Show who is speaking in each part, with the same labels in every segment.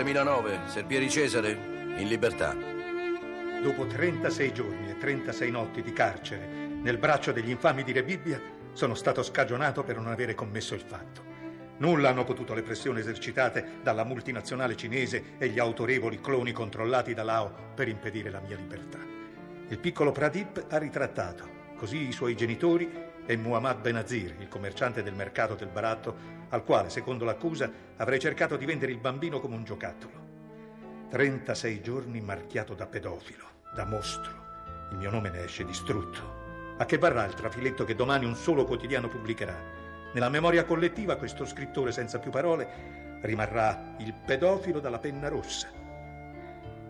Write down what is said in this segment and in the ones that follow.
Speaker 1: 3009, Serpieri Cesare, in libertà.
Speaker 2: Dopo 36 giorni e 36 notti di carcere nel braccio degli infami di Re Bibbia, sono stato scagionato per non avere commesso il fatto. Nulla hanno potuto le pressioni esercitate dalla multinazionale cinese e gli autorevoli cloni controllati da Lao per impedire la mia libertà. Il piccolo Pradip ha ritrattato, così i suoi genitori e Muhammad Benazir, il commerciante del mercato del baratto, al quale, secondo l'accusa, avrei cercato di vendere il bambino come un giocattolo. 36 giorni marchiato da pedofilo, da mostro. Il mio nome ne esce distrutto. A che varrà il trafiletto che domani un solo quotidiano pubblicherà? Nella memoria collettiva questo scrittore senza più parole rimarrà il pedofilo dalla penna rossa.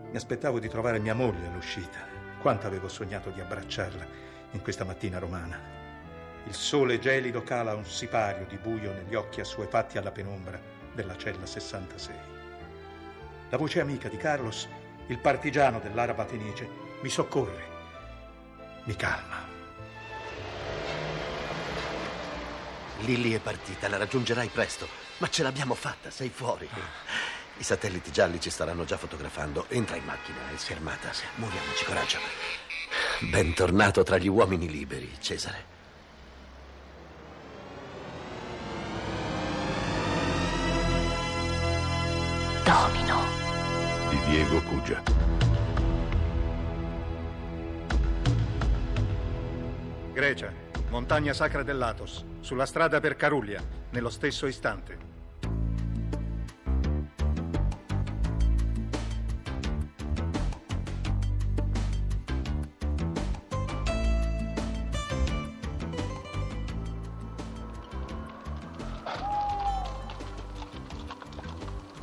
Speaker 2: Mi aspettavo di trovare mia moglie all'uscita. Quanto avevo sognato di abbracciarla in questa mattina romana. Il sole gelido cala un sipario di buio negli occhi assuefatti alla penombra della cella 66. La voce amica di Carlos, il partigiano dell'Araba Fenice, mi soccorre, mi calma.
Speaker 3: Lily è partita, la raggiungerai presto. Ma ce l'abbiamo fatta, sei fuori. I satelliti gialli ci staranno già fotografando. Entra in macchina, è schermata. Muoviamoci, coraggio. Bentornato tra gli uomini liberi, Cesare.
Speaker 4: Diego Cugia.
Speaker 2: Grecia, montagna sacra dell'Atos, sulla strada per Caruglia, nello stesso istante.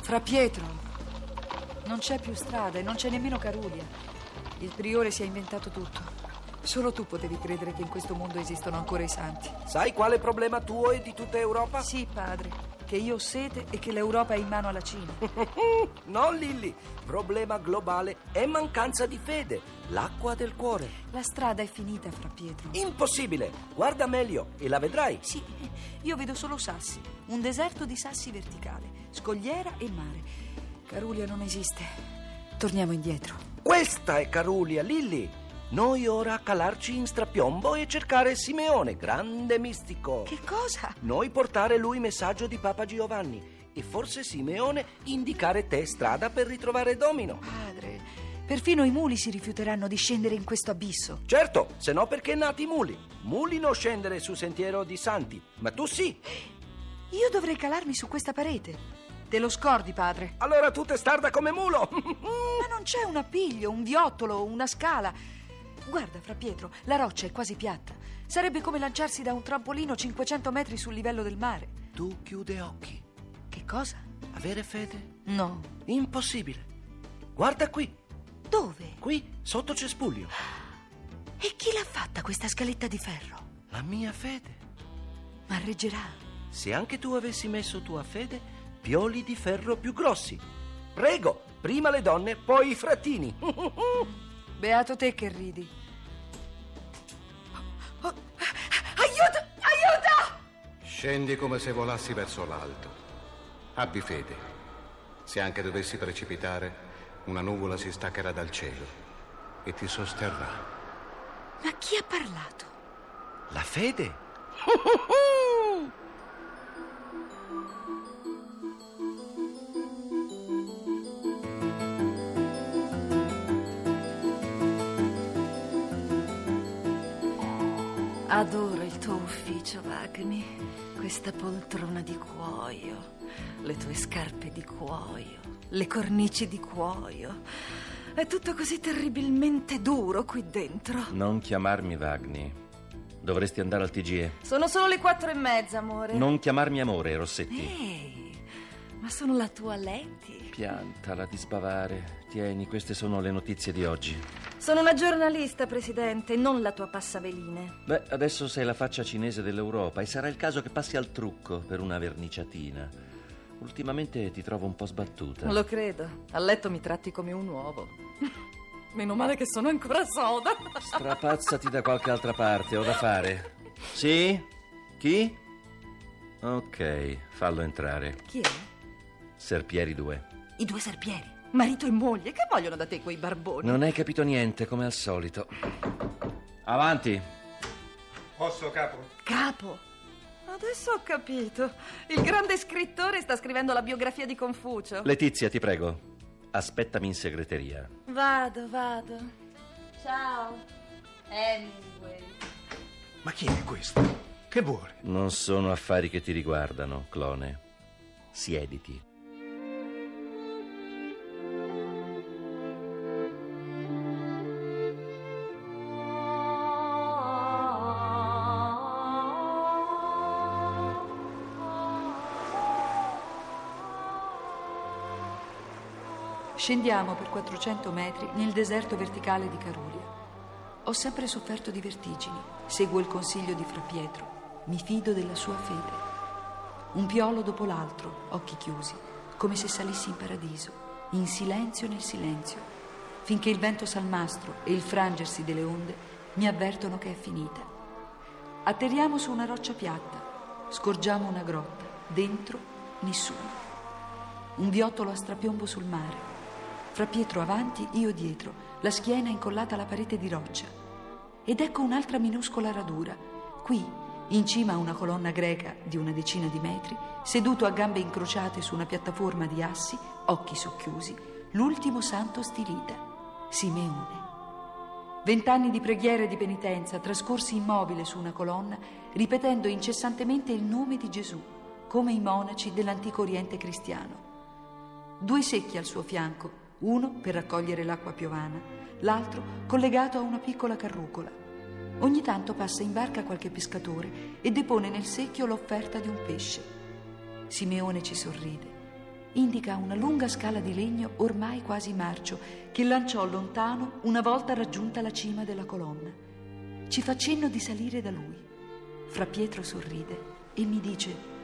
Speaker 5: Fra Pietro, non c'è più strada e non c'è nemmeno Carulia. Il priore si è inventato tutto. Solo tu potevi credere che in questo mondo esistono ancora i santi.
Speaker 6: Sai quale problema tuo e di tutta Europa?
Speaker 5: Sì, padre, che io ho sete e che l'Europa è in mano alla Cina.
Speaker 6: No, Lilli. Problema globale è mancanza di fede. L'acqua del cuore.
Speaker 5: La strada è finita, Fra Pietro.
Speaker 6: Impossibile. Guarda meglio e la vedrai.
Speaker 5: Sì, io vedo solo sassi, un deserto di sassi verticale, scogliera e mare. Carulia non esiste. Torniamo indietro.
Speaker 6: Questa è Carulia, Lilli. Noi ora calarci in strapiombo e cercare Simeone, grande mistico.
Speaker 5: Che cosa?
Speaker 6: Noi portare lui messaggio di Papa Giovanni e forse Simeone indicare te strada per ritrovare Domino.
Speaker 5: Padre, perfino i muli si rifiuteranno di scendere in questo abisso.
Speaker 6: Certo, se no perché nati muli. Muli non scendere su sentiero di santi, ma tu sì.
Speaker 5: Io dovrei calarmi su questa parete. Te lo scordi, padre?
Speaker 6: Allora tu testarda come mulo.
Speaker 5: Ma non c'è un appiglio, un viottolo, una scala. Guarda, Fra Pietro, la roccia è quasi piatta. Sarebbe come lanciarsi da un trampolino 500 metri sul livello del mare.
Speaker 6: tu chiude occhi.
Speaker 5: Che cosa?
Speaker 6: Avere fede?
Speaker 5: No.
Speaker 6: Impossibile. Guarda qui,
Speaker 5: Dove?
Speaker 6: qui, sotto cespuglio.
Speaker 5: E chi l'ha fatta questa scaletta di ferro?
Speaker 6: La mia fede.
Speaker 5: Ma reggerà.
Speaker 6: Se anche tu avessi messo tua fede, pioli di ferro più grossi. Prego, prima le donne, poi i frattini.
Speaker 5: Beato te che ridi. Oh, oh, aiuto! Aiuto!
Speaker 4: Scendi come se volassi verso l'alto. Abbi fede. Se anche dovessi precipitare, una nuvola si staccherà dal cielo e ti sosterrà.
Speaker 5: Ma chi ha parlato?
Speaker 6: La fede?
Speaker 5: Adoro il tuo ufficio, Wagner. Questa poltrona di cuoio, le tue scarpe di cuoio, le cornici di cuoio. È tutto così terribilmente duro qui dentro.
Speaker 7: Non chiamarmi Wagner. Dovresti andare al TGE.
Speaker 5: Sono solo le quattro e mezza, amore.
Speaker 7: Non chiamarmi amore, Rossetti.
Speaker 5: Ehi, ma sono la tua Letty.
Speaker 7: Piantala di sbavare. Tieni, queste sono le notizie di oggi.
Speaker 5: Sono una giornalista, presidente, non la tua passaveline.
Speaker 7: Beh, adesso sei la faccia cinese dell'Europa e sarà il caso che passi al trucco per una verniciatina. Ultimamente ti trovo un po' sbattuta.
Speaker 5: Lo credo. A letto mi tratti come un uovo. Meno male che sono ancora soda.
Speaker 7: Strapazzati da qualche altra parte, ho da fare. Sì? Chi? Ok, fallo entrare.
Speaker 5: Chi è?
Speaker 7: Serpieri 2.
Speaker 5: I due serpieri, marito e moglie, che vogliono da te quei barboni?
Speaker 7: Non hai capito niente, come al solito. Avanti.
Speaker 2: Posso, capo?
Speaker 5: Capo. Adesso ho capito. Il grande scrittore sta scrivendo la biografia di Confucio.
Speaker 7: Letizia, ti prego. Aspettami in segreteria.
Speaker 5: Vado, vado. Ciao. Hemingway.
Speaker 2: Ma chi è questo? Che vuole?
Speaker 7: Non sono affari che ti riguardano, clone. Siediti.
Speaker 8: Scendiamo per 400 metri nel deserto verticale di Carulia. Ho sempre sofferto di vertigini. Seguo il consiglio di Fra Pietro. Mi fido della sua fede. Un piolo dopo l'altro, occhi chiusi, come se salissi in paradiso, in silenzio nel silenzio, finché il vento salmastro e il frangersi delle onde mi avvertono che è finita. Atterriamo su una roccia piatta, scorgiamo una grotta, dentro nessuno. Un viottolo a strapiombo sul mare. Fra Pietro avanti, io dietro, la schiena incollata alla parete di roccia. Ed ecco un'altra minuscola radura. Qui, in cima a una colonna greca di una decina di metri, seduto a gambe incrociate su una piattaforma di assi, occhi socchiusi, l'ultimo santo stilita, Simeone. Vent'anni di preghiera e di penitenza trascorsi immobile su una colonna, ripetendo incessantemente il nome di Gesù, come i monaci dell'antico Oriente cristiano. Due secchi al suo fianco, uno per raccogliere l'acqua piovana, l'altro collegato a una piccola carrucola. Ogni tanto passa in barca qualche pescatore e depone nel secchio l'offerta di un pesce. Simeone ci sorride. Indica una lunga scala di legno ormai quasi marcio che lanciò lontano una volta raggiunta la cima della colonna. Ci fa cenno di salire da lui. Fra Pietro sorride e mi dice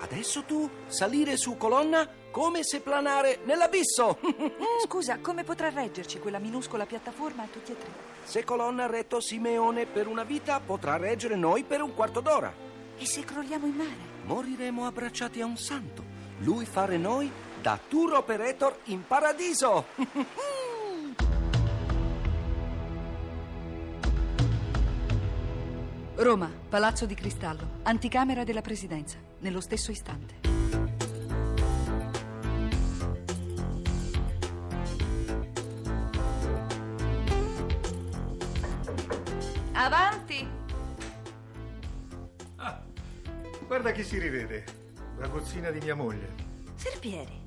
Speaker 6: Adesso tu salire su colonna come se planare nell'abisso.
Speaker 8: Scusa, come potrà reggerci quella minuscola piattaforma a tutti e tre?
Speaker 6: se colonna ha retto Simeone per una vita, potrà reggere noi per un quarto d'ora.
Speaker 8: E se crolliamo in mare?
Speaker 6: Moriremo abbracciati a un santo. Lui fare noi da tour operator in paradiso.
Speaker 8: Roma, Palazzo di Cristallo, anticamera della Presidenza, nello stesso istante.
Speaker 5: Avanti.
Speaker 2: Guarda chi si rivede. La gozzina di mia moglie.
Speaker 5: Serpieri,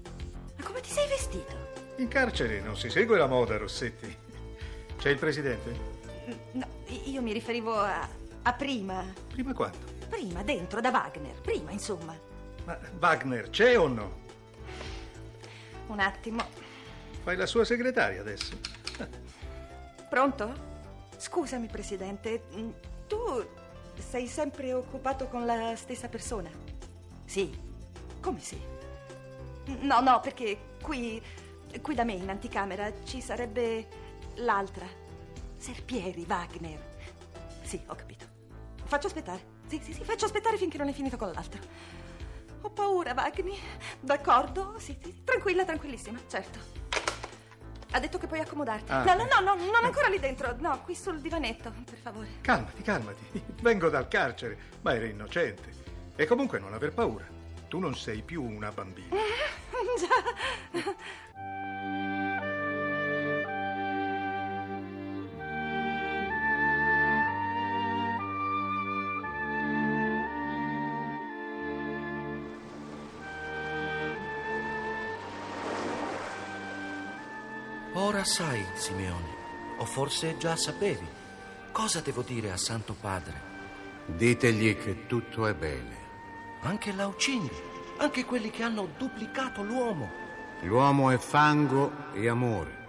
Speaker 5: ma come ti sei vestito?
Speaker 2: In carcere non si segue la moda, Rossetti. C'è il presidente?
Speaker 5: No, io mi riferivo a, a prima.
Speaker 2: Prima quando?
Speaker 5: Prima, dentro, da Wagner. Prima, insomma.
Speaker 2: Ma Wagner c'è o no?
Speaker 5: Un attimo.
Speaker 2: Fai la sua segretaria adesso.
Speaker 5: Pronto? Scusami, Presidente. mm, Tu sei sempre occupato con la stessa persona? Sì. Come sì? No, no, perché qui, qui da me in anticamera ci sarebbe l'altra. Serpieri, Wagner. Sì, ho capito. Faccio aspettare. Sì, sì, sì, faccio aspettare finché non è finito con l'altro. Ho paura, Wagner. D'accordo? Sì, sì, tranquilla, tranquillissima, certo. Ha detto che puoi accomodarti.
Speaker 2: Ah.
Speaker 5: No, no, no, no, non ancora lì dentro. No, qui sul divanetto, per favore.
Speaker 2: Calmati, calmati. Vengo dal carcere, ma eri innocente. E comunque non aver paura. Tu non sei più una bambina.
Speaker 6: Ora sai, Simeone, o forse già sapevi, cosa devo dire a Santo Padre.
Speaker 4: Ditegli che tutto è bene.
Speaker 6: Anche Laucini, anche quelli che hanno duplicato l'uomo.
Speaker 4: L'uomo è fango e amore.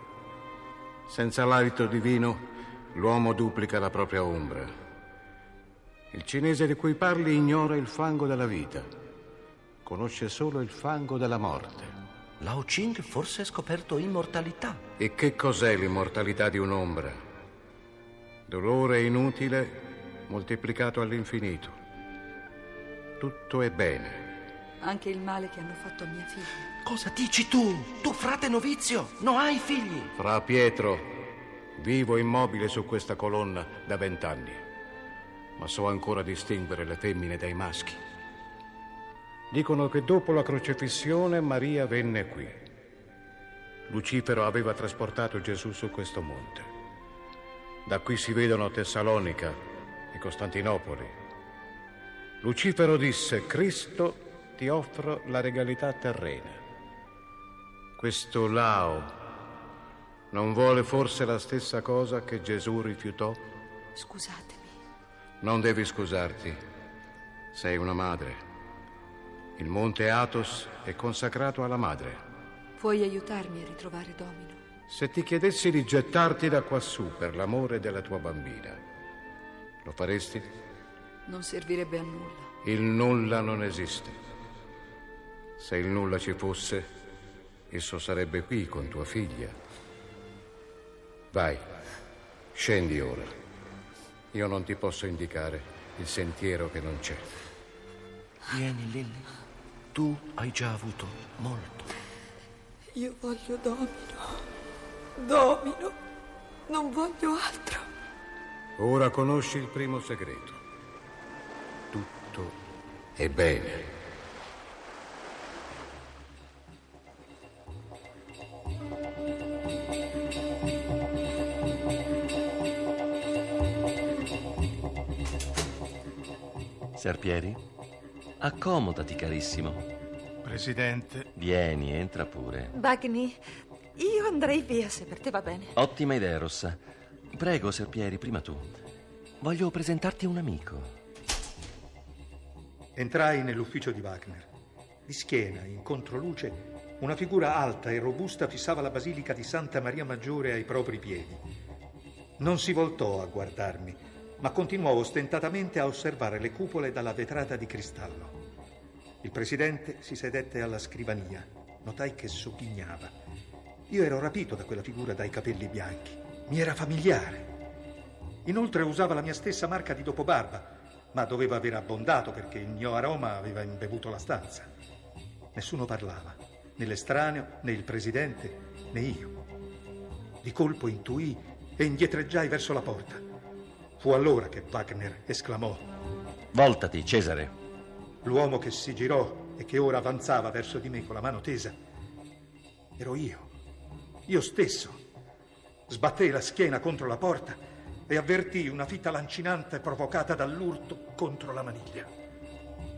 Speaker 4: Senza l'alito divino, l'uomo duplica la propria ombra. Il cinese di cui parli ignora il fango della vita. Conosce solo il fango della morte.
Speaker 6: Lao Ching forse ha scoperto immortalità.
Speaker 4: E che cos'è l'immortalità di un'ombra? Dolore inutile moltiplicato all'infinito. Tutto è bene.
Speaker 8: anche il male che hanno fatto a mia figlia.
Speaker 6: Cosa dici tu? Tu frate novizio, non hai figli.
Speaker 4: Fra Pietro, vivo immobile su questa colonna da vent'anni, ma so ancora distinguere le femmine dai maschi. Dicono che dopo la crocifissione Maria venne qui. Lucifero aveva trasportato Gesù su questo monte. Da qui si vedono Tessalonica e Costantinopoli. Lucifero disse, Cristo ti offro la regalità terrena. Questo Lao non vuole forse la stessa cosa che Gesù rifiutò?
Speaker 8: Scusatemi.
Speaker 4: Non devi scusarti. Sei una madre. Il monte Athos è consacrato alla madre.
Speaker 8: Puoi aiutarmi a ritrovare Domino?
Speaker 4: Se ti chiedessi di gettarti da quassù per l'amore della tua bambina, lo faresti?
Speaker 8: Non servirebbe a nulla.
Speaker 4: Il nulla non esiste. Se il nulla ci fosse, esso sarebbe qui con tua figlia. Vai, scendi ora. Io non ti posso indicare il sentiero che non c'è.
Speaker 6: Vieni, Lilli. Tu hai già avuto molto.
Speaker 8: Io voglio Domino. Domino. Non voglio altro.
Speaker 4: Ora conosci il primo segreto. Tutto è bene.
Speaker 7: Serpieri? Accomodati, carissimo.
Speaker 2: Presidente,
Speaker 7: Vieni, entra pure.
Speaker 5: Bagni, io andrei via se per te va bene.
Speaker 7: Ottima idea, Rossa. Prego, Serpieri, prima tu. Voglio presentarti un amico.
Speaker 2: entrai nell'ufficio di Wagner. Di schiena, in controluce, una figura alta e robusta fissava la basilica di Santa Maria Maggiore ai propri piedi. Non si voltò a guardarmi, ma continuò ostentatamente a osservare le cupole dalla vetrata di cristallo. Il presidente si sedette alla scrivania. Notai che sogghignava. Io ero rapito da quella figura dai capelli bianchi. Mi era familiare. Inoltre usava la mia stessa marca di dopobarba, ma doveva aver abbondato perché il mio aroma aveva imbevuto la stanza. Nessuno parlava, né l'estraneo, né il presidente, né io. Di colpo intuì e indietreggiai verso la porta. Fu allora che Wagner esclamò:
Speaker 7: Voltati, Cesare.
Speaker 2: L'uomo che si girò e che ora avanzava verso di me con la mano tesa ero io, io stesso. Sbattei la schiena contro la porta e avvertii una fitta lancinante provocata dall'urto contro la maniglia.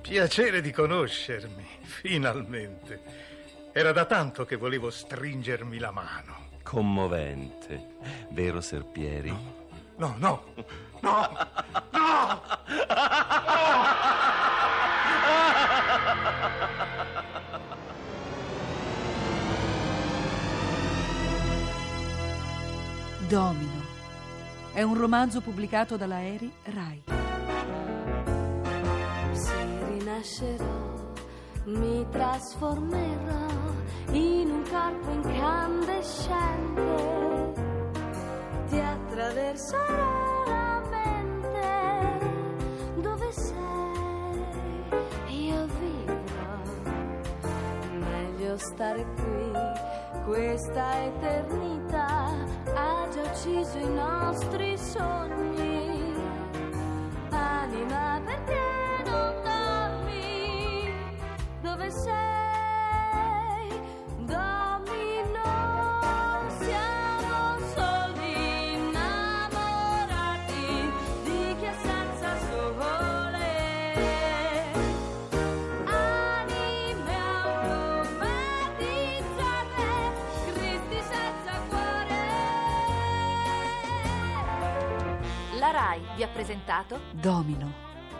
Speaker 2: Piacere di conoscermi, finalmente. Era da tanto che volevo stringermi la mano.
Speaker 7: Commovente. Vero, Serpieri?
Speaker 2: No, no, no, no!
Speaker 8: Domino. È un romanzo pubblicato dalla Eri Rai.
Speaker 9: Se rinascerò, mi trasformerò in un corpo incandescente. Ti attraverserò la Meglio stare qui, questa eternità ha già ucciso i nostri sogni. Anima perché non dormi? Dove sei?
Speaker 5: La RAI vi ha presentato
Speaker 8: Domino.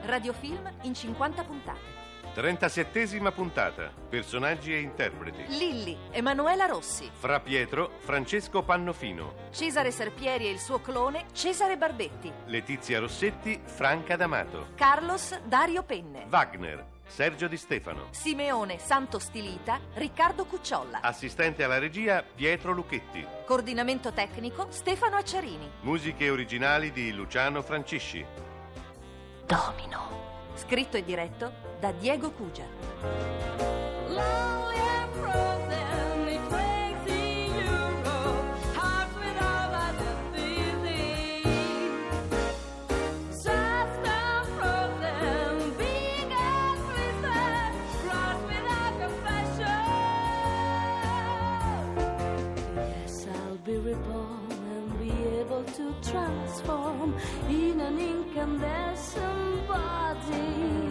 Speaker 5: Radiofilm in 50 puntate.
Speaker 10: 37esima puntata. Personaggi e interpreti.
Speaker 5: Lilli, Emanuela Rossi,
Speaker 10: Fra Pietro, Francesco Pannofino,
Speaker 5: Cesare Serpieri e il suo clone Cesare Barbetti,
Speaker 10: Letizia Rossetti, Franca D'Amato,
Speaker 5: Carlos Dario Penne,
Speaker 10: Wagner, Sergio Di Stefano.
Speaker 5: Simeone Santo Stilita, Riccardo Cucciolla,
Speaker 10: Assistente alla regia Pietro Lucchetti.
Speaker 5: coordinamento tecnico Stefano Acciarini.
Speaker 10: Musiche originali di Luciano Francisci.
Speaker 9: Domino. Scritto e diretto da Diego Cugia.
Speaker 11: Transform in an incandescent body.